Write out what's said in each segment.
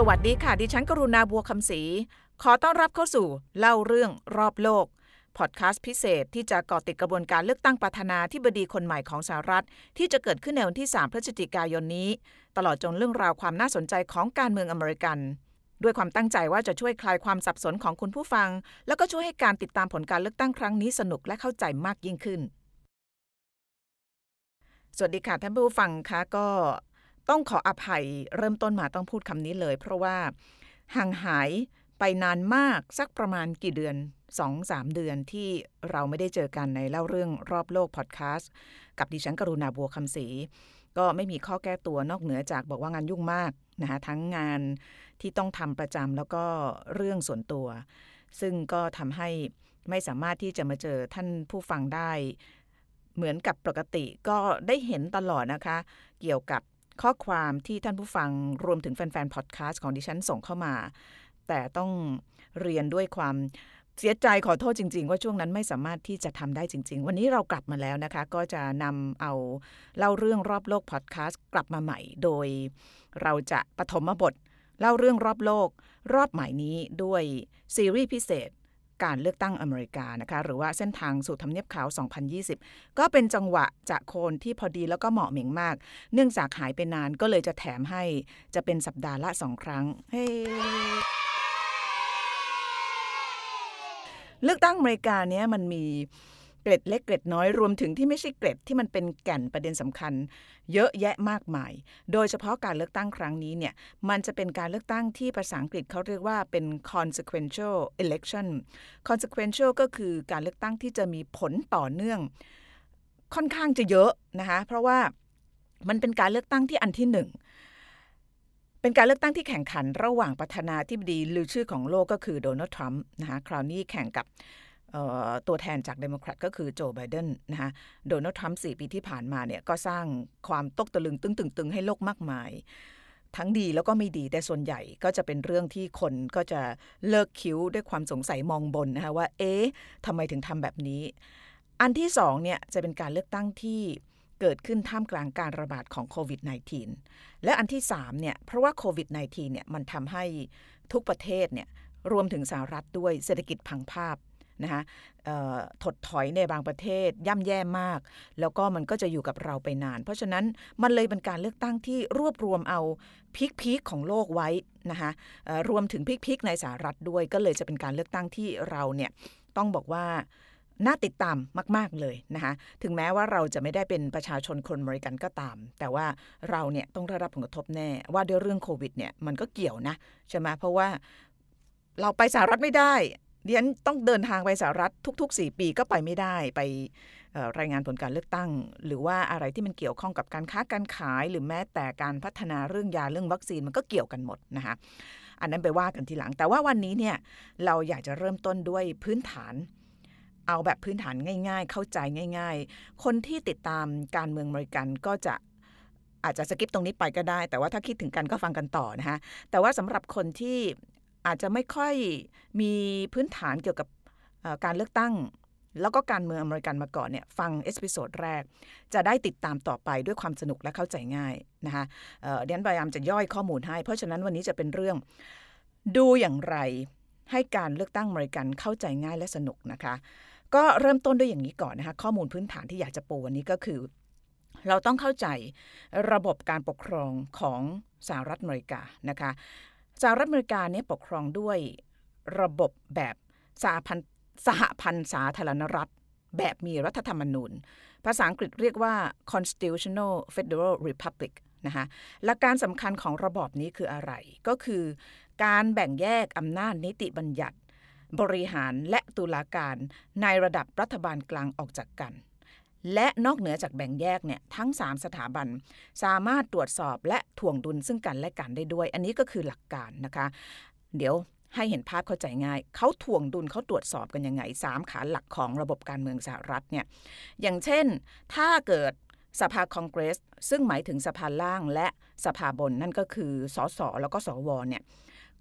สวัสดีค่ะ ดิฉันกรุณาบัวคำศรี ขอต้อนรับเข้าสู่เล่าเรื่องรอบโลก พอดแคสต์พิเศษที่จะเกาะติดกระบวนการเลือกตั้งประธานาธิบดีคนใหม่ของสหรัฐ ที่จะเกิดขึ้นในวันที่ 3 พฤศจิกายนนี้ ตลอดจนเรื่องราวความน่าสนใจของการเมืองอเมริกัน ด้วยความตั้งใจว่าจะช่วยคลายความสับสนของคุณผู้ฟัง แล้วก็ช่วยให้การติดตามผลการเลือกตั้งครั้งนี้สนุกและเข้าใจมากยิ่งขึ้น สวัสดีค่ะท่านผู้ฟังคะก็ ต้องขออภัยเริ่มต้นมาต้องพูดคำนี้เลย เพราะว่าห่างหายไปนานมากสักประมาณกี่เดือน 2-3 เดือนที่เราไม่ได้เจอกันในเล่าเรื่องรอบโลกพอดแคสต์กับดิฉันกรุณาบัวคำศรีก็ไม่มีข้อแก้ตัวนอกเหนือจากบอกว่างานยุ่งมากนะคะทั้งงานที่ต้องทำประจำแล้วก็เรื่องส่วนตัว ซึ่งก็ทำให้ไม่สามารถที่จะมาเจอท่านผู้ฟังได้ เหมือนกับปกติก็ได้เห็นตลอดนะคะ เกี่ยวกับ ข้อความที่ท่านผู้ฟังรวมถึงแฟนๆพอดแคสต์ของดิฉันส่งเข้ามา แต่ต้องเรียนด้วยความเสียใจขอโทษจริง ๆ ว่าช่วงนั้นไม่สามารถที่จะทำได้จริง ๆ วันนี้เรากลับมาแล้วนะคะ ก็จะนำเอาเล่าเรื่องรอบโลกพอดแคสต์กลับมาใหม่ โดยเราจะปฐมบท เล่าเรื่องรอบโลก รอบใหม่นี้ด้วยซีรีส์พิเศษ การเลือกตั้งอเมริกานะคะหรือว่าเส้นทางสู่ทำเนียบขาว 2020 ก็เป็นจังหวะจะโคนที่พอดีแล้วก็เหมาะเหม่งมาก เนื่องจากหายไปนานก็เลยจะแถมให้จะเป็นสัปดาห์ละสองครั้งเฮ้เลือกตั้งอเมริกาเนี้ยมันมี เกร็ดเล็กเกร็ดน้อยรวมถึงที่ไม่ใช่เกร็ดที่มันเป็นแก่นประเด็นสำคัญ เยอะแยะมากมาย โดยเฉพาะการเลือกตั้งครั้งนี้เนี่ยมันจะเป็นการเลือกตั้งที่ภาษาอังกฤษเขาเรียกว่าเป็น consequential election consequential ก็คือการเลือกตั้งที่จะมีผลต่อเนื่อง ค่อนข้างจะเยอะนะคะเพราะว่ามันเป็นการเลือกตั้งที่อันที่หนึ่งเป็นการเลือกตั้งที่แข่งขันระหว่างประธานาธิบดีลือชื่อของโลกก็คือโดนัลด์ทรัมป์นะคะคราวนี้แข่งกับ ตัวแทนจากเดโมแครตก็คือโจไบเดนนะคะโดนัลด์ทรัมป์สี่ปีที่ผ่านมาเนี่ยก็สร้างความตกตะลึงตึงตึงๆให้โลกมากมาย ทั้งดีแล้วก็ไม่ดีแต่ส่วนใหญ่ก็จะเป็นเรื่องที่คนก็จะเลิกคิ้วด้วยความสงสัยมองบนนะคะว่า เอ๊ะทำไมถึงทำแบบนี้ อันที่สองเนี่ยจะเป็นการเลือกตั้งที่เกิดขึ้นท่ามกลางการระบาดของโควิด -19 และอันที่3เนี่ยเพราะว่าโควิด -19 เนี่ยมันทำให้ทุกประเทศเนี่ยรวมถึงสหรัฐด้วยเศรษฐกิจพังภาพ นะคะถดถอยในบางประเทศย่ำแย่มาก แล้วก็มันก็จะอยู่กับเราไปนาน เพราะฉะนั้นมันเลยเป็นการเลือกตั้งที่รวบรวมเอาพิกพีคของโลกไว้นะคะรวมถึงพิกพีคในสหรัฐด้วย ก็เลยจะเป็นการเลือกตั้งที่เราเนี่ยต้องบอกว่าน่าติดตามมาก ๆ เลยนะคะ ถึงแม้ว่าเราจะไม่ได้เป็นประชาชนคนอเมริกันก็ตาม แต่ว่าเราเนี่ยต้องได้รับผลกระทบแน่ ว่าด้วยเรื่องโควิดเนี่ยมันก็เกี่ยวนะ ใช่ไหมเพราะว่าเราไปสหรัฐไม่ได้ ดิฉันต้องเดินทางไปสหรัฐทุก ๆ 4 ปีก็ไปไม่ได้ไปรายงานผลการเลือกตั้ง หรือว่าอะไรที่มันเกี่ยวข้องกับการค้าการขายหรือแม้แต่การพัฒนาเรื่องยาเรื่องวัคซีนมันก็เกี่ยวกันหมดนะคะอันนั้นไปว่ากันทีหลัง แต่ว่าวันนี้เนี่ยเราอยากจะเริ่มต้นด้วยพื้นฐาน เอาแบบพื้นฐานง่าย ๆ เข้าใจง่าย ๆ คนที่ติดตามการเมืองอเมริกันก็จะอาจจะสกิปตรงนี้ไปก็ได้ แต่ว่าถ้าคิดถึงกันก็ฟังกันต่อนะคะแต่ว่าสำหรับคนที่ อาจจะไม่ค่อยมีพื้นฐานเกี่ยวกับการเลือกตั้ง แล้วก็การเมืองอเมริกันมาก่อนเนี่ยฟัง episode แรก จะได้ติดตามต่อไปด้วยความสนุกและเข้าใจง่ายนะคะดิฉันพยายามจะย่อยข้อมูลให้ เพราะฉะนั้นวันนี้จะเป็นเรื่องดูอย่างไรให้การเลือกตั้งอเมริกันเข้าใจง่ายและสนุกนะคะ ก็เริ่มต้นด้วยอย่างนี้ก่อนนะคะ ข้อมูลพื้นฐานที่อยากจะปูวันนี้ก็คือ เราต้องเข้าใจระบบการปกครองของสหรัฐอเมริกานะคะ สหรัฐอเมริกาเนี่ยปกครองด้วยระบบแบบสหพันสหพันธ์สาธารณรัฐ แบบมีรัฐธรรมนูญ ภาษาอังกฤษเรียกว่า constitutional federal republic นะคะและการสำคัญของระบอบนี้คืออะไร ก็คือการแบ่งแยกอำนาจนิติบัญญัติ บริหารและตุลาการในระดับรัฐบาลกลางออกจากกัน และนอกเหนือจากแบ่งแยกเนี่ยทั้ง 3 สถาบัน สามารถตรวจสอบและถ่วงดุลซึ่งกันและกันได้ด้วย อันนี้ก็คือหลักการนะคะ เดี๋ยวให้เห็นภาพเข้าใจง่าย เขาถ่วงดุลเขาตรวจสอบกันยังไงสามขาหลักของระบบการเมืองสหรัฐเนี่ยอย่างเช่น ถ้าเกิดสภาคองเกรส ซึ่งหมายถึงสภาล่างและสภาบนนั่นก็คือสสแล้วก็สวเนี่ย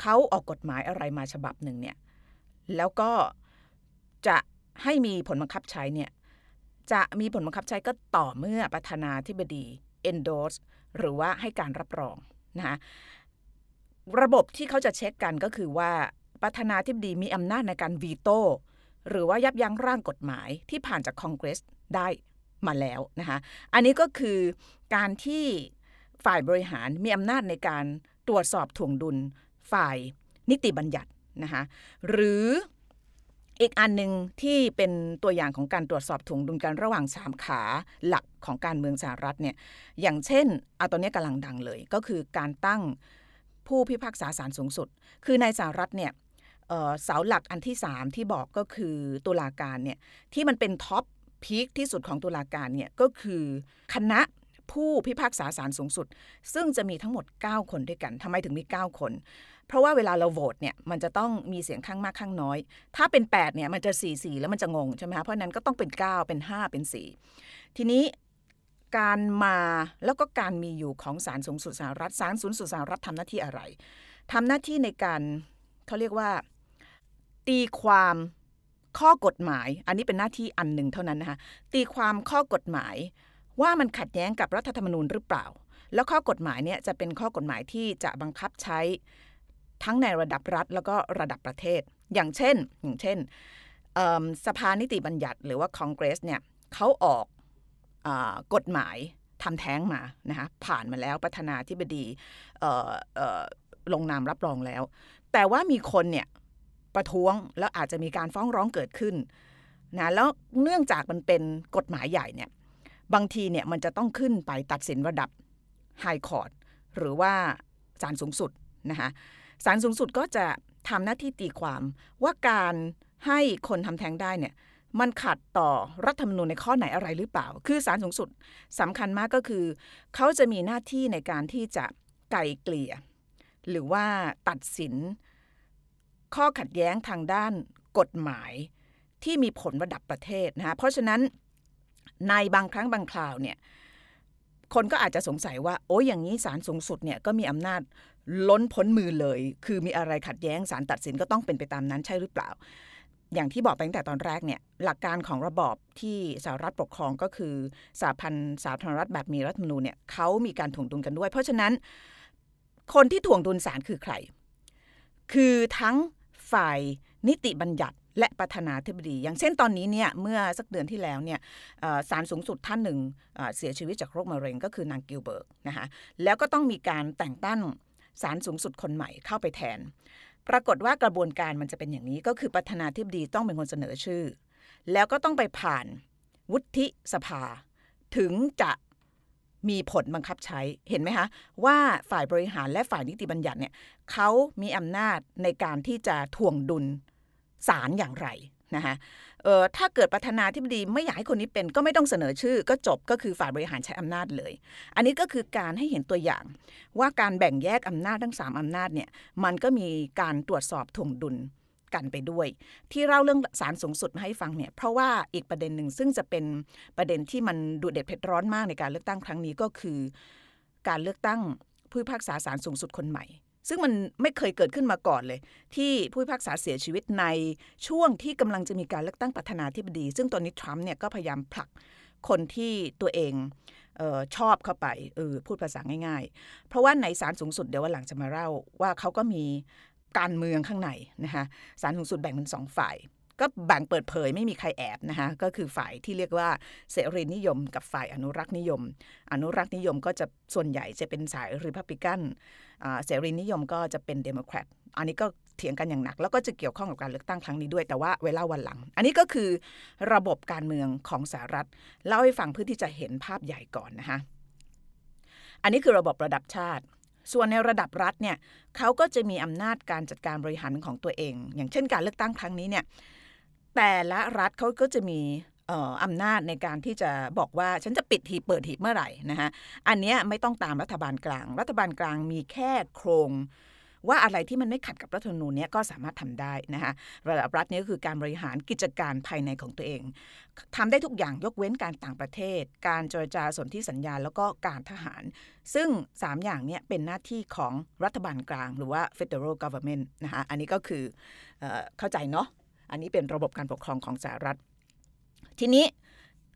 เขาออกกฎหมายอะไรมาฉบับหนึ่งเนี่ยแล้วก็จะให้มีผลบังคับใช้เนี่ย จะมีผลบังคับใช้ก็ต่อเมื่อประธานาธิบดี endorse หรือว่าให้การรับรองนะคะระบบที่เขาจะเช็คกันก็คือว่าประธานาธิบดีมีอำนาจในการวีโต้หรือว่ายับยั้งร่างกฎหมายที่ผ่านจากคอนเกรสได้มาแล้วนะคะอันนี้ก็คือการที่ฝ่ายบริหารมีอำนาจในการตรวจสอบถ่วงดุลฝ่ายนิติบัญญัตินะคะหรือ อีกอันหนึ่งที่เป็นตัวอย่างของการตรวจสอบถ่วงดุลกันระหว่างสามขาหลักของการเมืองสหรัฐเนี่ยอย่างเช่นเอาตอนนี้กำลังดังเลย ก็คือการตั้งผู้พิพากษาศาลสูงสุด คือในสหรัฐเนี่ยเสาหลักอันที่ 3 ที่บอกก็คือตุลาการเนี่ยที่มันเป็นท็อปพีคที่สุดของตุลาการเนี่ยก็คือคณะผู้พิพากษาศาลสูงสุด ซึ่งจะมีทั้งหมด 9 คนด้วยกันทำไมถึงมี 9 คน เพราะว่าเวลาเราโหวตเนี่ยมันจะต้องมีเสียงข้างมากข้างน้อย ถ้าเป็น 8 เนี่ยมันจะ 4 4 แล้วมันจะงงใช่ไหมคะเพราะนั้นก็ต้องเป็น 9 เป็น 5 เป็น 4 ทีนี้การมาแล้วก็การมีอยู่ของศาลสูงสุดสหรัฐศาลสูงสุดสหรัฐทำหน้าที่อะไรทำหน้าที่ในการเขาเรียกว่า ตีความข้อกฎหมาย อันนี้เป็นหน้าที่อันหนึ่งเท่านั้นนะคะตีความข้อกฎหมายว่ามันขัดแย้งกับรัฐธรรมนูญหรือเปล่า แล้วข้อกฎหมายเนี่ยจะเป็นข้อกฎหมายที่จะบังคับใช้ ทั้งในระดับรัฐแล้วก็ระดับประเทศ อย่างเช่น อย่างเช่นสภานิติบัญญัติหรือว่าคอนเกรสเนี่ยเขาออกอกฎหมายทำแท้งมานะคะผ่านมาแล้วประธานาธิบดีลงนามรับรองแล้ว แต่ว่ามีคนเนี่ยประท้วงแล้วอาจจะมีการฟ้องร้องเกิดขึ้นนะแล้วเนื่องจากมันเป็นกฎหมายใหญ่เนี่ยบางทีเนี่ยมันจะต้องขึ้นไปตัดสินระดับไฮคอร์ดหรือว่าศาลสูงสุดนะคะ ศาลสูงสุดก็จะทำหน้าที่ตีความว่าการให้คนทำแท้งได้เนี่ยมันขัดต่อรัฐธรรมนูญในข้อไหนอะไรหรือเปล่า คือศาลสูงสุดสำคัญมากก็คือ เขาจะมีหน้าที่ในการที่จะไกลเกลี่ย หรือว่าตัดสิน ข้อขัดแย้งทางด้านกฎหมายที่มีผลระดับประเทศนะคะเพราะฉะนั้นในบางครั้งบางคราวเนี่ย คนก็อาจจะสงสัยว่า โอ้ยอย่างนี้ศาลสูงสุดเนี่ยก็มีอำนาจล้นพ้นมือเลย คือมีอะไรขัดแย้งศาลตัดสินก็ต้องเป็นไปตามนั้นใช่หรือเปล่า อย่างที่บอกไปตั้งแต่ตอนแรกเนี่ยหลักการของระบอบที่สหรัฐปกครองก็คือสหพันธ์สาธารณรัฐแบบมีรัฐธรรมนูญเนี่ยเขามีการถ่วงดุลกันด้วย เพราะฉะนั้นคนที่ถ่วงดุลศาลคือใคร คือทั้งฝ่ายนิติบัญญัติ และประธานาธิบดี อย่างเช่นตอนนี้เนี่ยเมื่อสักเดือนที่แล้วเนี่ยศาลสูงสุดท่านหนึ่งเสียชีวิตจากโรคมะเร็งก็คือนางกินส์เบิร์กนะคะแล้วก็ต้องมีการแต่งตั้งศาลสูงสุดคนใหม่เข้าไปแทน ปรากฏว่ากระบวนการมันจะเป็นอย่างนี้ก็คือประธานาธิบดีต้องเป็นคนเสนอชื่อ แล้วก็ต้องไปผ่านวุฒิสภา ถึงจะมีผลบังคับใช้เห็นไหมคะว่าฝ่ายบริหารและฝ่ายนิติบัญญัติเนี่ยเขามีอำนาจในการที่จะทวงดุล ศาลอย่างไรนะคะเออถ้าเกิดประธานาธิบดีไม่อยากให้คนนี้เป็นก็ไม่ต้องเสนอชื่อ ก็จบก็คือฝ่ายบริหารใช้อำนาจเลย อันนี้ก็คือการให้เห็นตัวอย่าง ว่าการแบ่งแยกอำนาจทั้ง 3อำนาจเนี่ยมันก็มีการตรวจสอบถ่วงดุลกันไปด้วย ที่เล่าเรื่องสารสูงสุดมาให้ฟังเนี่ยเพราะว่าอีกประเด็นหนึ่งซึ่งจะเป็นประเด็นที่มันดูเด็ดเผ็ดร้อนมากในการเลือกตั้งครั้งนี้ก็คือ การเลือกตั้งผู้พิพากษาศาลสูงสุดคนใหม่ ซึ่งมันไม่เคยเกิดขึ้นมาก่อนเลย ที่ผู้พิพากษาเสียชีวิตในช่วงที่กำลังจะมีการเลือกตั้งประธานาธิบดี ซึ่งตอนนี้ทรัมป์เนี่ยก็พยายามผลักคนที่ตัวเองออชอบเข้าไปเออพูดภาษาง่าย ๆ เพราะว่าในศาลสูงสุดเดี๋ยววันหลังจะมาเล่าว่าเขาก็มีการเมืองข้างในนะคะศาลสูงสุดแบ่งเป็นสองฝ่าย ก็แบ่งเปิดเผยไม่มีใครแอบนะคะก็คือฝ่ายที่เรียกว่าเสรีนิยม กับฝ่ายอนุรักษ์นิยม อนุรักษ์นิยมก็จะส่วนใหญ่จะเป็นสายริพับลิกันเสรีนิยมก็จะเป็นเดโมแครตอันนี้ก็เถียงกันอย่างหนัก แล้วก็จะเกี่ยวข้องกับการเลือกตั้งครั้งนี้ด้วยแต่ว่าเล่าวันหลัง อันนี้ก็คือระบบการเมืองของสหรัฐเล่าให้ฟังเพื่อที่จะเห็นภาพใหญ่ก่อนนะคะอันนี้คือระบบระดับชาติส่วนในระดับรัฐเนี่ยเขาก็จะมีอำนาจการจัดการบริหารของตัวเอง อย่างเช่นการเลือกตั้งครั้งนี้เนี่ย แต่ละรัฐเขาก็จะมีอำนาจในการที่จะบอกว่าฉันจะปิดหีบเปิดหีบเมื่อไหร่นะคะอันนี้ไม่ต้องตามรัฐบาลกลาง รัฐบาลกลางมีแค่โครงว่าอะไรที่มันไม่ขัดกับรัฐธรรมนูญนี้ก็สามารถทำได้นะคะระดับรัฐนี้ก็คือการบริหารกิจการภายในของตัวเองทำได้ทุกอย่างยกเว้นการต่างประเทศ การเจรจาสนธิสัญญา แล้วก็การทหาร ซึ่ง 3 อย่างนี้เป็นหน้าที่ของรัฐบาลกลาง หรือว่า federal government นะคะอันนี้ก็คือเอเข้าใจเนาะ อันนี้เป็นระบบการปกครองของสหรัฐ ทีนี้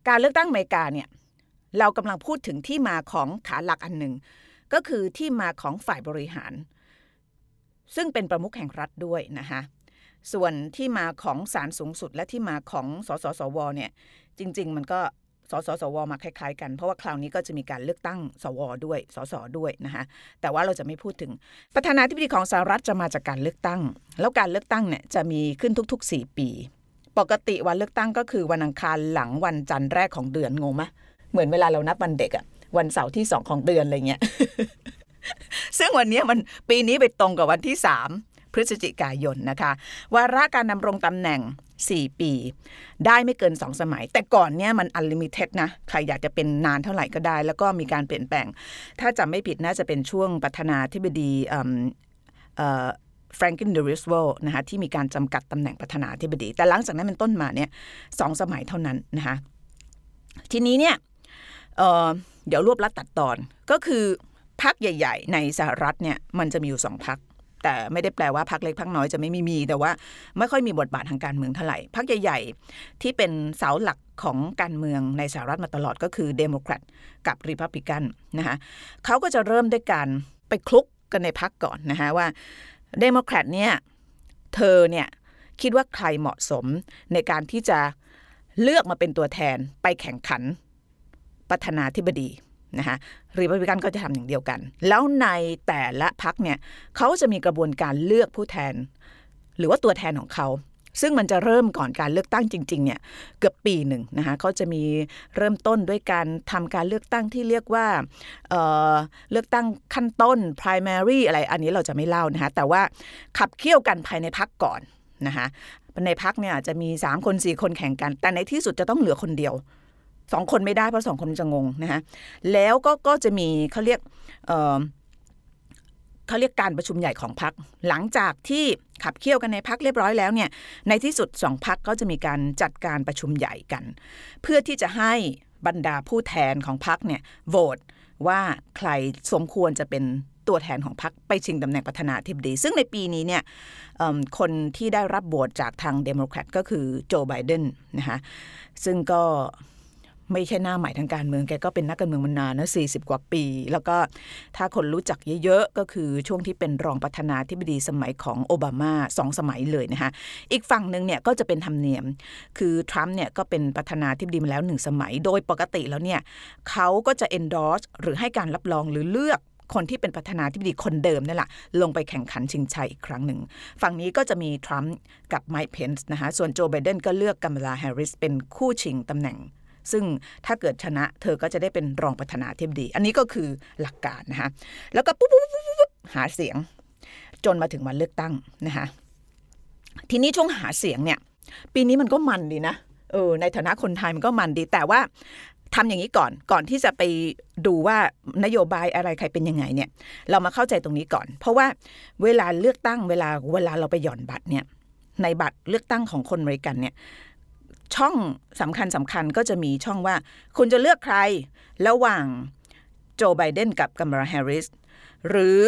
การเลือกตั้งอเมริกาเนี่ยเรากำลังพูดถึงที่มาของขาหลักอันหนึ่ง ก็คือที่มาของฝ่ายบริหาร ซึ่งเป็นประมุขแห่งรัฐด้วยนะคะส่วนที่มาของศาลสูงสุดและที่มาของสสสวเนี่ยจริง ๆ มันก็ สสสวมาคล้ายๆกัน เพราะว่าคราวนี้ก็จะมีการเลือกตั้งสวด้วยสสด้วยนะคะแต่ว่าเราจะไม่พูดถึง ประธานาธิบดีของสหรัฐจะมาจากการเลือกตั้ง แล้วการเลือกตั้งเนี่ยจะมีขึ้นทุก ๆ 4 ปี ปกติวันเลือกตั้งก็คือวันอังคารหลังวันจันทร์แรกของเดือนงงไหมเหมือนเวลาเรานับวันเด็กอะวันเสาร์ที่สองของเดือนอะไรเงี้ยซึ่งวันนี้มันปีนี้ไปตรงกับวันที่สามพฤศจิกายนนะคะวาระการดำรงตำแหน่ง 4 ปี ได้ไม่เกิน 2 สมัย แต่ก่อนเนี่ยมัน unlimited นะ ใครอยากจะเป็นนานเท่าไหร่ก็ได้ แล้วก็มีการเปลี่ยนแปลง ถ้าจำไม่ผิดน่าจะเป็นช่วงประธานาธิบดีแฟรงกลินดีโรสเวลต์นะคะที่มีการจำกัดตำแหน่งประธานาธิบดี แต่หลังจากนั้นเป็นต้นมาเนี่ยสองสมัยเท่านั้นนะคะทีนี้เนี่ยเดี๋ยวรวบลัดตัดตอนก็คือพรรคใหญ่ ๆ ในสหรัฐเนี่ยมันจะมีอยู่สองพรรค แต่ไม่ได้แปลว่าพรรคเล็กพรรคน้อยจะไม่มีมี แต่ว่าไม่ค่อยมีบทบาททางการเมืองเท่าไหร่พรรคใหญ่ ๆ ที่เป็นเสาหลักของการเมืองในสหรัฐมาตลอดก็คือเดโมแครตกับริพับลิกันนะคะเขาก็จะเริ่มด้วยการไปคุยกันในพรรคก่อนนะคะว่าเดโมแครตเนี่ยเธอเนี่ยคิดว่าใครเหมาะสมในการที่จะเลือกมาเป็นตัวแทนไปแข่งขันประธานาธิบดี นะคะรีพับลิกันก็จะทำอย่างเดียวกัน แล้วในแต่ละพักเนี่ยเขาจะมีกระบวนการเลือกผู้แทน หรือว่าตัวแทนของเขาซึ่งมันจะเริ่มก่อนการเลือกตั้งจริงๆเนี่ยเกือบปีหนึ่งนะคะเขาจะมีเริ่มต้นด้วยการทำการเลือกตั้งที่เรียกว่าเเลือกตั้งขั้นต้น primary อะไรอันนี้เราจะไม่เล่านะคะแต่ว่าขับเคี่ยวกันภายในพักก่อนนะคะในพักเนี่ยจะมี 3 คน 4 คนแข่งกัน แต่ในที่สุดจะต้องเหลือคนเดียว สองคนไม่ได้เพราะสองคนจะงงนะคะแล้วก็ก็จะมีเขาเรียกเเขาเรียกการประชุมใหญ่ของพัก หลังจากที่ขับเคี่ยวกันในพักเรียบร้อยแล้วเนี่ยในที่สุดสองพักก็จะมีการจัดการประชุมใหญ่กัน เพื่อที่จะให้บรรดาผู้แทนของพักเนี่ยโหวตว่าใครสมควรจะเป็นตัวแทนของพรรคไปชิงตำแหน่งประธานาธิบดี ซึ่งในปีนี้เนี่ยคนที่ได้รับโหวตจากทางเดโมแครตก็คือโจไบเดนนะคะซึ่งก็ ไม่ใช่หน้าใหม่ทางการเมืองแกก็เป็นนักการเมืองมานานนะสี่สิบกว่าปี แล้วก็ถ้าคนรู้จักเยอะๆ ก็คือช่วงที่เป็นรองประธานาธิบดีสมัยของโอบามาสองสมัยเลยนะคะอีกฝั่งหนึ่งเนี่ยก็จะเป็นธรรมเนียม คือทรัมป์เนี่ยก็เป็นประธานาธิบดีมาแล้วหนึ่งสมัย โดยปกติแล้วเนี่ยเขาก็จะ endorse หรือให้การรับรองหรือเลือกคนที่เป็นประธานาธิบดีคนเดิมนี่แหละลงไปแข่งขันชิงชัยอีกครั้งหนึ่ง ฝั่งนี้ก็จะมีทรัมป์กับไมค์เพนส์นะคะส่วนโจไบเดนก็เลือกกัมลาแฮร์ริสเป็นคู่ชิงตำแหน่ง ซึ่งถ้าเกิดชนะเธอก็จะได้เป็นรองประธานาธิบดี อันนี้ก็คือหลักการนะคะแล้วก็ปุ๊บปุ๊บปุ๊บหาเสียง จนมาถึงวันเลือกตั้งนะคะทีนี้ช่วงหาเสียงเนี่ย ปีนี้มันก็มันดีนะเออในฐานะคนไทยมันก็มันดีแต่ว่าทำอย่างนี้ก่อนก่อนที่จะไปดูว่านโยบายอะไรใครเป็นยังไงเนี่ย เรามาเข้าใจตรงนี้ก่อน เพราะว่าเวลาเลือกตั้งเวลาเวลาเราไปหย่อนบัตรเนี่ยในบัตรเลือกตั้งของคนอเมริกันเนี่ย ช่องสำคัญสำคัญก็จะมีช่องว่า คุณจะเลือกใคร ระหว่างโจไบเดนกับกัมราแฮร์ริส หรือ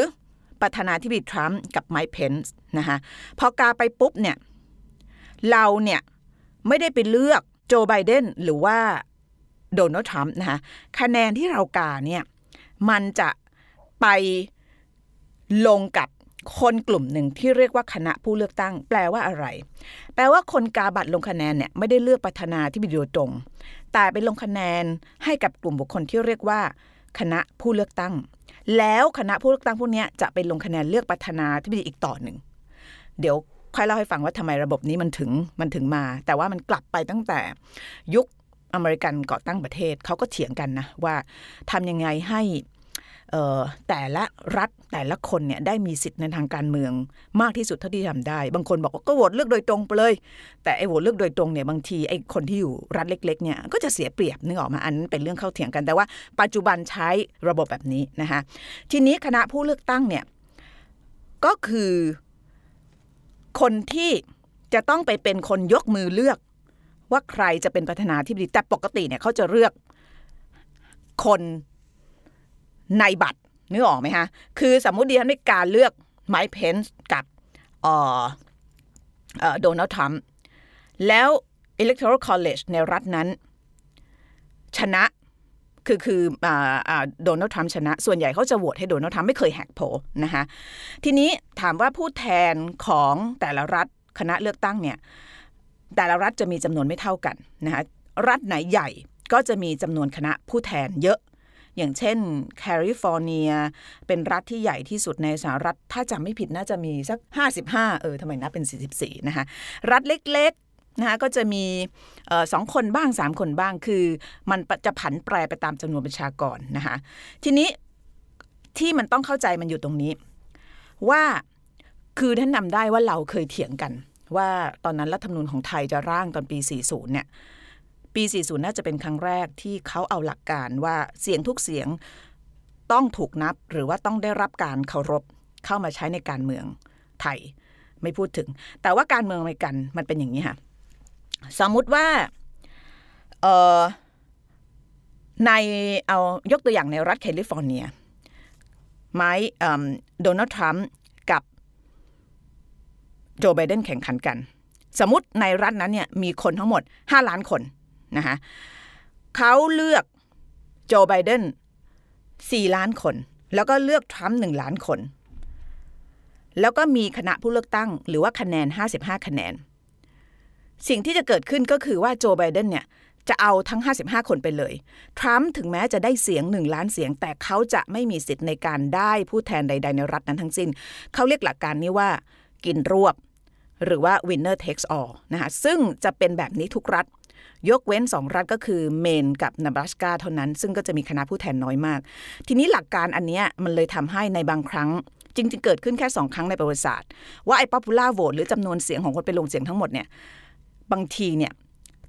ประธานาธิบดีทรัมป์กับไมค์เพนส์นะคะพอกาไปปุ๊บเนี่ย เราเนี่ย ไม่ได้ไปเลือกโจไบเดนหรือว่าโดนัลด์ทรัมป์นะคะคะแนนที่เรากาเนี่ย มันจะไปลงกับ คนกลุ่มหนึ่งที่เรียกว่าคณะผู้เลือกตั้ง แปลว่าอะไร แปลว่าคนกาบัตรลงคะแนนเนี่ยไม่ได้เลือกประธานาธิบดีโดยตรง แต่ไปลงคะแนนให้กับกลุ่มบุคคลที่เรียกว่า คณะผู้เลือกตั้ง แล้วคณะผู้เลือกตั้งพวกนี้จะไปลงคะแนนเลือกประธานาธิบดีอีกต่อหนึ่ง เดี๋ยวค่อยเล่าให้ฟังว่าทำไมระบบนี้มันถึงมันถึงมา แต่ว่ามันกลับไปตั้งแต่ยุคอเมริกันก่อตั้งประเทศเขาก็เถียงกันนะว่าทำยังไงให้ แต่ละรัฐแต่ละคนเนี่ยได้มีสิทธิ์ในทางการเมืองมากที่สุดเท่าที่ทำได้ บางคนบอกว่าก็โหวตเลือกโดยตรงไปเลย แต่ไอ้โหวตเลือกโดยตรงเนี่ยบางทีไอ้คนที่อยู่รัฐเล็กๆเนี่ยก็จะเสียเปรียบนึกออกมาอันเป็นเรื่องเข้าเถียงกันแต่ว่า ปัจจุบันใช้ระบบแบบนี้นะคะทีนี้คณะผู้เลือกตั้งเนี่ยก็คือคนที่จะต้องไปเป็นคนยกมือเลือก ว่าใครจะเป็นประธานาธิบดีแต่ปกติเนี่ยเขาจะเลือกคน ในบัตรนึกออกไหมคะคือสมมุติดิฉันในการเลือกไมค์เพนส์กับโดนัลด์ทรัมป์แล้ว Electoral College ในรัฐนั้น ชนะคือคือโดนัลด์ทรัมป์ชนะ ส่วนใหญ่เขาจะโหวตให้โดนัลด์ทรัมป์ไม่เคยแหกโผนะคะทีนี้ถามว่าผู้แทนของแต่ละรัฐคณะเลือกตั้งเนี่ยแต่ละรัฐจะมีจำนวนไม่เท่ากันนะคะรัฐไหนใหญ่ก็จะมีจำนวนคณะผู้แทนเยอะ อย่างเช่นแคลิฟอร์เนีย เป็นรัฐที่ใหญ่ที่สุดในสหรัฐ ถ้าจำไม่ผิดน่าจะมีสัก 55 เออทำไมนับเป็น 44 นะคะ รัฐเล็กๆนะคะก็จะมีสองคนบ้าง 3 คนบ้างคือมันจะผันแปรไปตามจำนวนประชากรนะคะทีนี้ที่มันต้องเข้าใจมันอยู่ตรงนี้ ว่าคือท่านนำได้ว่าเราเคยเถียงกัน ว่าตอนนั้นรัฐธรรมนูญของไทยจะร่างตอนปี 40 เนี่ย ปี 40 น่าจะเป็นครั้งแรกที่เขาเอาหลักการว่าเสียงทุกเสียงต้องถูกนับหรือว่าต้องได้รับการเคารพเข้ามาใช้ในการเมืองไทยไม่พูดถึง แต่ว่าการเมืองอเมริกันมันเป็นอย่างนี้ค่ะ สมมุติว่าในเอายกตัวอย่างในรัฐแคลิฟอร์เนียไม้โดนัลด์ทรัมป์กับโจไบเดนแข่งขันกัน สมมติในรัฐนั้นเนี่ยมีคนทั้งหมด 5 ล้านคน นะคะเขาเลือกโจไบเดน4ล้านคน แล้วก็เลือกทรัมป์1ล้านคน แล้วก็มีคณะผู้เลือกตั้ง หรือว่าคะแนน 55 คะแนน สิ่งที่จะเกิดขึ้นก็คือว่าโจไบเดนเนี่ยจะเอาทั้ง 55 คนไปเลย ทรัมป์ถึงแม้จะได้เสียง 1 ล้านเสียง แต่เขาจะไม่มีสิทธิ์ในการได้ผู้แทนใด ๆ ในรัฐนั้นทั้งสิ้น เขาเรียกหลักการนี้ว่ากินรวบ หรือว่า winner takes all นะคะซึ่งจะเป็นแบบนี้ทุกรัฐ ยกเว้นสองรัฐก็คือเมนกับเนบราสกาเท่านั้น ซึ่งก็จะมีคณะผู้แทนน้อยมาก ทีนี้หลักการอันนี้มันเลยทำให้ในบางครั้งจริงๆ เกิดขึ้นแค่สองครั้งในประวัติศาสตร์ ว่าไอ้ popular vote หรือจำนวนเสียงของคนไปลงเสียงทั้งหมดเนี่ยบางทีเนี่ย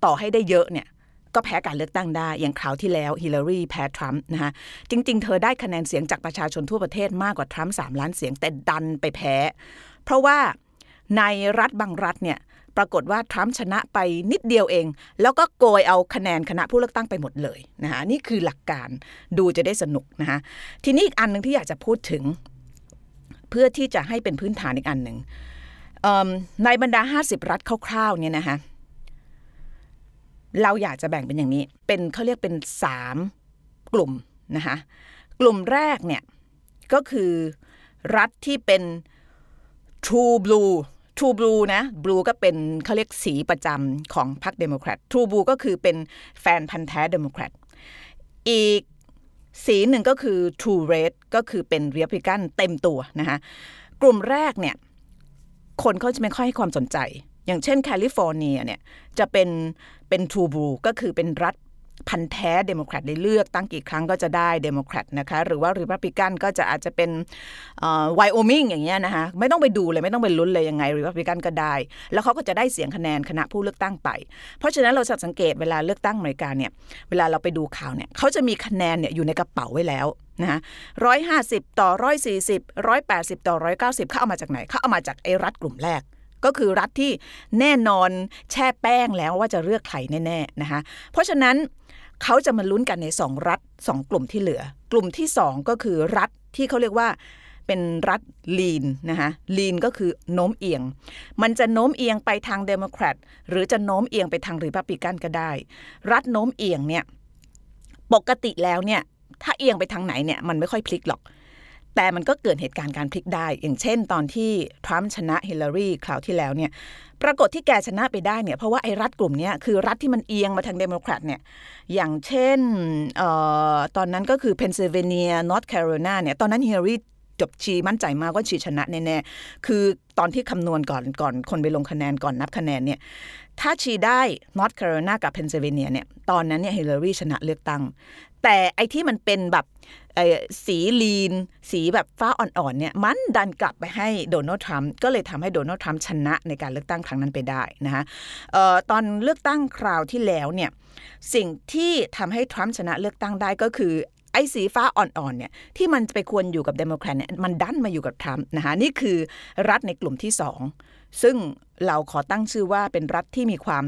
ต่อให้ได้เยอะเนี่ยก็แพ้การเลือกตั้งได้ อย่างคราวที่แล้วฮิลลารีแพ้ทรัมป์นะคะจริง ๆ เธอได้คะแนนเสียงจากประชาชนทั่วประเทศมากกว่าทรัมป์สามล้านเสียงแต่ดันไปแพ้ เพราะว่าในรัฐบางรัฐเนี่ย ปรากฏว่าทรัมป์ชนะไปนิดเดียวเอง แล้วก็โกยเอาคะแนนคณะผู้เลือกตั้งไปหมดเลยนะคะนี่คือหลักการดูจะได้สนุกนะคะทีนี้อีกอันหนึ่งที่อยากจะพูดถึง เพื่อที่จะให้เป็นพื้นฐานอีกอันหนึ่งในบรรดา 50 รัฐคร่าวๆเนี่ยนะคะเราอยากจะแบ่งเป็นอย่างนี้ เป็นเขาเรียกเป็นสามกลุ่มนะคะกลุ่มแรกเนี่ยก็คือรัฐที่เป็น True Blue True Blue นะ Blue ก็เป็นเขาเรียกสีประจำของพรรคเดโมแครต True Blue ก็คือเป็นแฟนพันธ์แท้เดโมแครต อีกสีหนึ่งก็คือ True Red ก็คือเป็นรีพับลิกันเต็มตัวนะคะกลุ่มแรกเนี่ยคนเขาจะไม่ค่อยให้ความสนใจ อย่างเช่นแคลิฟอร์เนียเนี่ยจะเป็นเป็น True Blue ก็คือเป็นรัฐ พันธุ์แท้เดโมแครตได้เลือกตั้งกี่ครั้งก็จะได้เดโมแครตนะคะหรือว่าริพับลิกันก็จะอาจจะเป็นไวโอมิงอย่างเงี้ยนะคะไม่ต้องไปดูเลยไม่ต้องไปลุ้นเลยยังไงริพับลิกันก็ได้ แล้วเขาก็จะได้เสียงคะแนนคณะผู้เลือกตั้งไป เพราะฉะนั้นเราสังเกตเวลาเลือกตั้งอเมริกาเนี่ยเวลาเราไปดูข่าวเนี่ยเขาจะมีคะแนนเนี่ยอยู่ในกระเป๋าไว้แล้วนะคะร้อยห้าสิบต่อร้อยสี่สิบร้อยแปดสิบต่อร้อยเก้าสิบเขาเอามาจากไหนเขาเอามาจากไอ้รัฐกลุ่มแรกก็คือรัฐที่แน่นอนแช่แป้งแล้วว่าจะเลือกใครแน่ๆนะคะเพราะฉะนั้น เขาจะมาลุ้นกันในสองรัฐสองกลุ่มที่เหลือ กลุ่มที่สองก็คือรัฐที่เขาเรียกว่าเป็นรัฐ lean นะคะ lean ก็คือโน้มเอียง มันจะโน้มเอียงไปทางเดโมแครตหรือจะโน้มเอียงไปทางรีพับลิกันก็ได้ รัฐโน้มเอียงเนี่ยปกติแล้วเนี่ยถ้าเอียงไปทางไหนเนี่ยมันไม่ค่อยพลิกหรอก แต่มันก็เกิดเหตุการณ์การพลิกได้ อย่างเช่น ตอนที่ทรัมป์ชนะฮิลลารีคราวที่แล้วเนี่ยปรากฏที่แกชนะไปได้เนี่ยเพราะว่าไอ้รัฐกลุ่มนี้คือรัฐที่มันเอียงมาทางเดโมแครตเนี่ยอย่างเช่นออตอนนั้นก็คือเพนซิลเวเนียนอร์ทแคโรไลนาเนี่ยตอนนั้นฮิลลารีจบ she มั่นใจมากว่า she ชนะแน่ๆ คือตอนที่คำนวณก่อนก่อนคนไปลงคะแนนก่อนนับคะแนนเนี่ย ถ้า she ได้นอร์ทแคโรไลนากับเพนซิลเวเนียเนี่ย ตอนนั้นเนี่ยฮิลลารีชนะเลือกตั้ง แต่ไอ้ที่มันเป็นแบบสีลีน สีแบบฟ้าอ่อนๆเนี่ยมันดันกลับไปให้โดนัลด์ทรัมป์ก็เลยทำให้โดนัลด์ทรัมป์ชนะในการเลือกตั้งครั้งนั้นไปได้นะคะตอนเลือกตั้งคราวที่แล้วเนี่ยสิ่งที่ทำให้ทรัมป์ชนะเลือกตั้งได้ก็คือไอ้สีฟ้าอ่อนๆเนี่ยที่มันไปควรอยู่กับเดโมแครตเนี่ยมันดันมาอยู่กับทรัมป์นะคะนี่คือรัฐในกลุ่มที่สอง ซึ่งเราขอตั้งชื่อว่าเป็นรัฐที่มีความ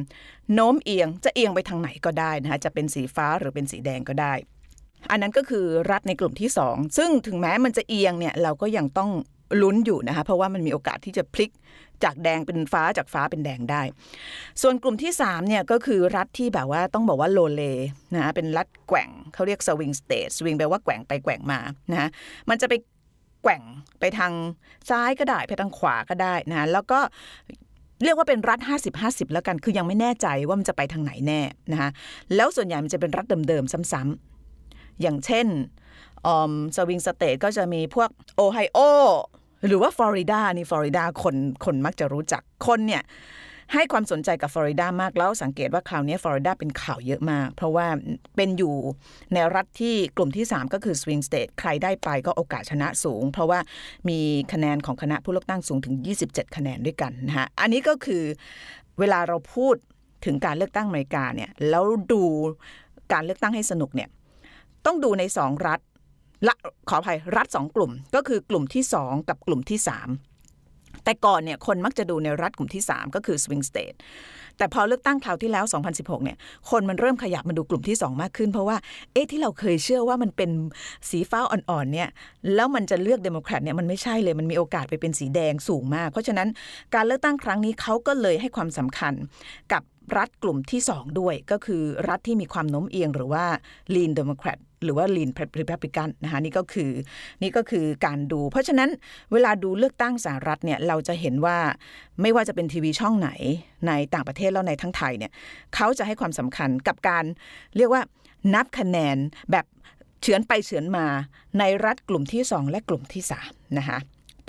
โน้มเอียงจะเอียงไปทางไหนก็ได้นะคะจะเป็นสีฟ้าหรือเป็นสีแดงก็ได้ อันนั้นก็คือรัฐในกลุ่มที่สองซึ่งถึงแม้มันจะเอียงเนี่ยเราก็ยังต้องลุ้นอยู่นะคะเพราะว่ามันมีโอกาสที่จะพลิกจากแดงเป็นฟ้าจากฟ้าเป็นแดงได้ ส่วนกลุ่มที่3เนี่ยก็คือรัฐที่แบบว่าต้องบอกว่าโลเลนะเป็นรัฐแกว่งเขาเรียกสวิงสเตทสวิงแปลว่าแกว่งไปแกว่งมานะมันจะไป แกว่งไปทางซ้ายก็ได้ไปทางขวาก็ได้นะแล้วก็เรียกว่าเป็นรัฐ 50-50 แล้วกัน คือยังไม่แน่ใจว่ามันจะไปทางไหนแน่นะคะแล้วส่วนใหญ่มันจะเป็นรัฐเดิมๆ ซ้ำๆ อย่างเช่น swing state ก็จะมีพวกโอไฮโอหรือว่าฟลอริดานี่ฟลอริดาคนคนมักจะรู้จักคนเนี่ย ให้ความสนใจกับฟลอริดามากแล้วสังเกตว่าคราวนี้ฟลอริดาเป็นข่าวเยอะมาก เพราะว่าเป็นอยู่ในรัฐที่กลุ่มที่ 3 ก็คือ swing state ใครได้ไปก็โอกาสชนะสูง เพราะว่ามีคะแนนของคณะผู้เลือกตั้งสูงถึง 27 คะแนนด้วยกันนะฮะอันนี้ก็คือเวลาเราพูดถึงการเลือกตั้งอเมริกาเนี่ยแล้วดูการเลือกตั้งให้สนุกเนี่ยต้องดูในสองรัฐละขออภัยรัฐสองกลุ่ม ก็คือกลุ่มที่สองกับกลุ่มที่สาม แต่ก่อนเนี่ยคนมักจะดูในรัฐกลุ่มที่ 3 ก็คือ swing state แต่พอเลือกตั้งคราวที่แล้ว 2016 เนี่ย คนมันเริ่มขยับมาดูกลุ่มที่ 2 มากขึ้น เพราะว่า เอ๊ะ ที่เราเคยเชื่อว่ามันเป็นสีฟ้าอ่อนๆ เนี่ย แล้วมันจะเลือกเดโมแครตเนี่ย มันไม่ใช่เลย มันมีโอกาสไปเป็นสีแดงสูงมาก เพราะฉะนั้นการเลือกตั้งครั้งนี้เขาก็เลยให้ความสำคัญกับ รัฐกลุ่มที่ 2 ด้วย ก็คือรัฐที่มีความโน้มเอียงหรือว่า lean democrat หรือว่า lean republican นะคะนี่ก็คือนี่ก็คือการดู เพราะฉะนั้นเวลาดูเลือกตั้งสหรัฐเนี่ยเราจะเห็นว่าไม่ว่าจะเป็นทีวีช่องไหนในต่างประเทศแล้วในทั้งไทยเนี่ยเขาจะให้ความสำคัญกับการเรียกว่านับคะแนนแบบเฉือนไปเฉือนมาในรัฐกลุ่มที่ 2 และกลุ่มที่3นะคะ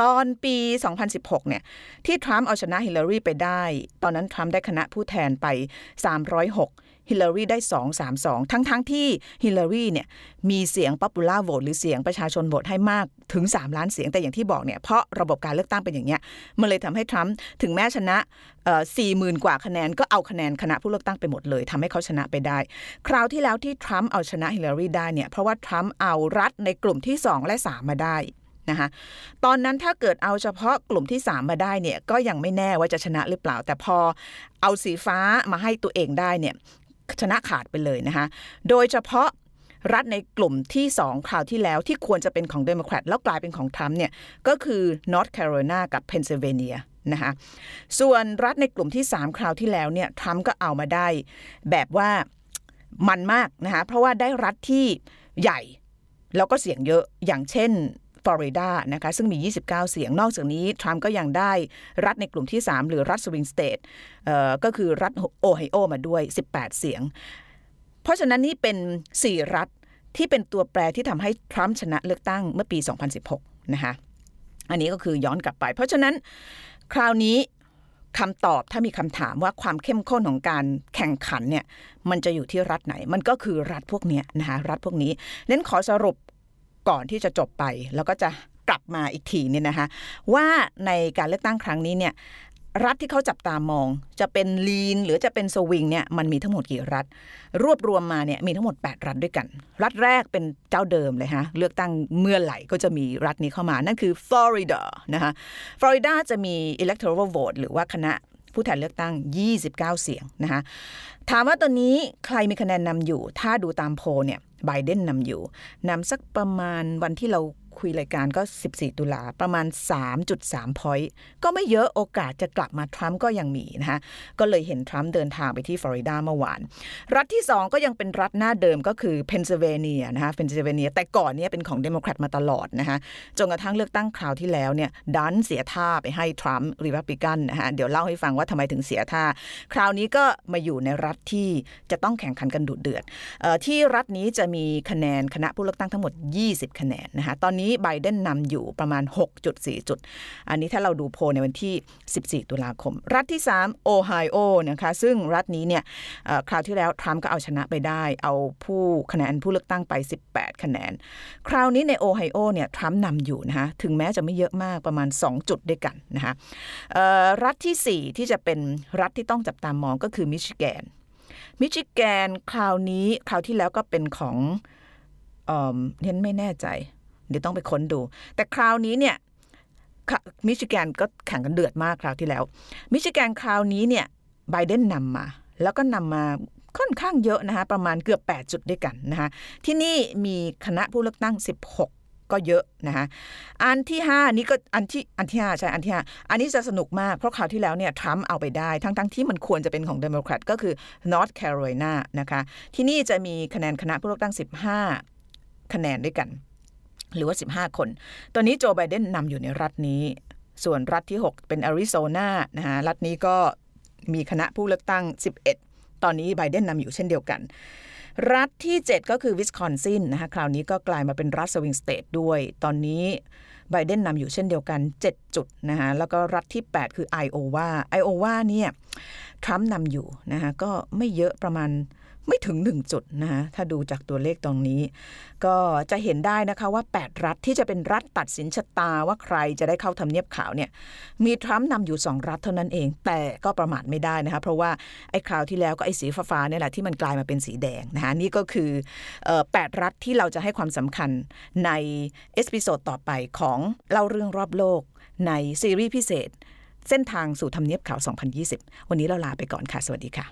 ตอนปี 2016 เนี่ย ที่ทรัมป์เอาชนะฮิลลารีไปได้ ตอนนั้นทรัมป์ได้คณะผู้แทนไป 306 ฮิลลารีได้ 232 ทั้งๆ ที่ฮิลลารีเนี่ยมีเสียง popular vote หรือเสียงประชาชนโหวตให้มากถึง 3 ล้านเสียงแต่อย่างที่บอกเนี่ย เพราะระบบการเลือกตั้งเป็นอย่างเงี้ยมันเลยทำให้ทรัมป์ถึงแม้ชนะสี่หมื่นกว่าคะแนนก็เอาคะแนนคณะผู้เลือกตั้งไปหมดเลยทำให้เขาชนะไปได้ คราวที่แล้วที่ทรัมป์เอาชนะฮิลลารีได้เนี่ยเพราะว่าทรัมป์เอารัฐในกลุ่มที่ 2 และ 3 มาได้ นะคะตอนนั้นถ้าเกิดเอาเฉพาะกลุ่มที่ 3 มาได้เนี่ยก็ยังไม่แน่ว่าจะชนะหรือเปล่า แต่พอเอาสีฟ้ามาให้ตัวเองได้เนี่ยชนะขาดไปเลยนะคะโดยเฉพาะรัฐในกลุ่มที่ 2 คราวที่แล้วที่ควรจะเป็นของเดโมแครตแล้วกลายเป็นของทรัมป์เนี่ยก็คือนอร์ทแคโรไลนากับเพนซิลเวเนียนะคะส่วนรัฐในกลุ่มที่ 3 คราวที่แล้วเนี่ยทรัมป์ก็เอามาได้แบบว่ามันมากนะคะเพราะว่าได้รัฐที่ใหญ่แล้วก็เสียงเยอะอย่างเช่น ฟลอริดานะคะซึ่งมี 29 เสียง นอกจากนี้ ทรัมป์ก็ยังได้รัฐในกลุ่มที่ 3 หรือรัฐ swing state ก็คือรัฐโอไฮโอมาด้วย 18 เสียง เพราะฉะนั้นนี่เป็น 4 รัฐที่เป็นตัวแปรที่ทำให้ทรัมป์ชนะเลือกตั้งเมื่อปี 2016 นะคะอันนี้ก็คือย้อนกลับไป เพราะฉะนั้นคราวนี้คำตอบถ้ามีคำถามว่าความเข้มข้นของการแข่งขันเนี่ยมันจะอยู่ที่รัฐไหน มันก็คือรัฐพวกนี้นะคะรัฐพวกนี้เน้นขอสรุป ก่อนที่จะจบไป แล้วก็จะกลับมาอีกทีนี่นะคะ ว่าในการเลือกตั้งครั้งนี้เนี่ยรัฐที่เขาจับตามอง จะเป็นลีนหรือจะเป็นสวิงเนี่ยมันมีทั้งหมดกี่รัฐ รวบรวมมาเนี่ยมีทั้งหมด 8 รัฐด้วยกัน รัฐแรกเป็นเจ้าเดิมเลยฮะเลือกตั้งเมื่อไหร่ก็จะมีรัฐนี้เข้ามา นั่นคือฟลอริดานะคะฟลอริดาจะมี electoral vote หรือว่าคณะ ผู้แทนเลือกตั้ง 29 เสียงนะคะถามว่าตอนนี้ใครมีคะแนนนำอยู่ ถ้าดูตามโพลเนี่ยไบเดนนำอยู่นำสักประมาณวันที่เรา คุยรายการก็ 14 ตุลาประมาณ 3.3 point ก็ไม่เยอะโอกาสจะกลับมาทรัมป์ก็ยังมีนะคะก็เลยเห็นทรัมป์เดินทางไปที่ฟลอริดาเมื่อวาน รัฐที่ 2 ก็ยังเป็นรัฐหน้าเดิมก็คือเพนซิลเวเนียนะคะเพนซิลเวเนีย แต่ก่อนนี้เป็นของเดโมแครตมาตลอดนะคะจนกระทั่งเลือกตั้งคราวที่แล้วเนี่ยดันเสียท่าไปให้ทรัมป์รีพับลิกันนะคะเดี๋ยวเล่าให้ฟังว่าทำไมถึงเสียท่า คราวนี้ก็มาอยู่ในรัฐที่จะต้องแข่งขันกันดุเดือดที่รัฐนี้จะมีคะแนนคณะผู้เลือกตั้งทั้งหมด 20 คะแนนนะคะตอนนี้ี้ไบเดนนำอยู่ประมาณ 6.4 จุด อันนี้ถ้าเราดูโพในวันที่ 14 ตุลาคม รัฐที่ 3 โอไฮโอนะคะซึ่งรัฐนี้เนี่ยคราวที่แล้วทรัมป์ก็เอาชนะไปได้ เอาผู้คะแนนผู้เลือกตั้งไป 18 คะแนน คราวนี้ในโอไฮโอเนี่ยทรัมป์นำอยู่นะคะถึงแม้จะไม่เยอะมากประมาณ 2 จุดด้วยกันนะคะรัฐที่ 4 ที่จะเป็นรัฐที่ต้องจับตามองก็คือมิชิแกนมิชิแกนคราวนี้คราวที่แล้วก็เป็นของเอ่นไม่แน่ใจ เดี๋ยวต้องไปค้นดู แต่คราวนี้เนี่ยมิชิแกนก็แข่งกันเดือดมากคราวที่แล้ว มิชิแกนคราวนี้เนี่ยไบเดนนำมา แล้วก็นำมาค่อนข้างเยอะนะคะประมาณเกือบ 8 จุดด้วยกันนะคะที่นี่มีคณะผู้เลือกตั้ง 16 ก็เยอะนะคะอันที่ 5 นี่ก็อันที่อันที่5ใช่อันที่ 5 อันนี้จะสนุกมาก เพราะคราวที่แล้วเนี่ยทรัมป์เอาไปได้ ทั้งๆทที่มันควรจะเป็นของเดโมแครตก็คือ North Carolina นะคะที่นี่จะมีคะแนนคณะผู้เลือกตั้ง 15 คะแนนด้วยกัน หรือว่า 15 คน ตอนนี้โจไบเดนนำอยู่ในรัฐนี้ ส่วนรัฐที่ 6 เป็นอาริโซนานะคะรัฐนี้ก็มีคณะผู้เลือกตั้ง 11 ตอนนี้ไบเดนนำอยู่เช่นเดียวกัน รัฐที่ 7 ก็คือวิสคอนซินนะคะคราวนี้ก็กลายมาเป็นรัฐ swing state ด้วย ตอนนี้ไบเดนนำอยู่เช่นเดียวกัน 7 จุดนะคะแล้วก็รัฐที่ 8 คือไอโอวาไอโอวาเนี่ยทรัมป์นำอยู่นะคะก็ไม่เยอะประมาณ ไม่ถึง 1 จุดนะคะถ้าดูจากตัวเลขตรงนี้ ก็จะเห็นได้นะคะว่า 8 รัฐที่จะเป็นรัฐตัดสินชะตาว่าใครจะได้เข้าทำเนียบขาวเนี่ยมีทรัมป์นำอยู่ 2 รัฐเท่านั้นเอง แต่ก็ประมาทไม่ได้นะคะเพราะว่าไอ้คราวที่แล้วก็ไอ้สีฟ้าๆเนี่ยแหละที่มันกลายมาเป็นสีแดงนะคะนี่ก็คือแปดรัฐที่เราจะให้ความสำคัญใน episode ต่อไปของเล่าเรื่องรอบโลกในซีรีส์พิเศษ เส้นทางสู่ทำเนียบขาว 2020 วันนี้เราลาไปก่อนค่ะ สวัสดีค่ะ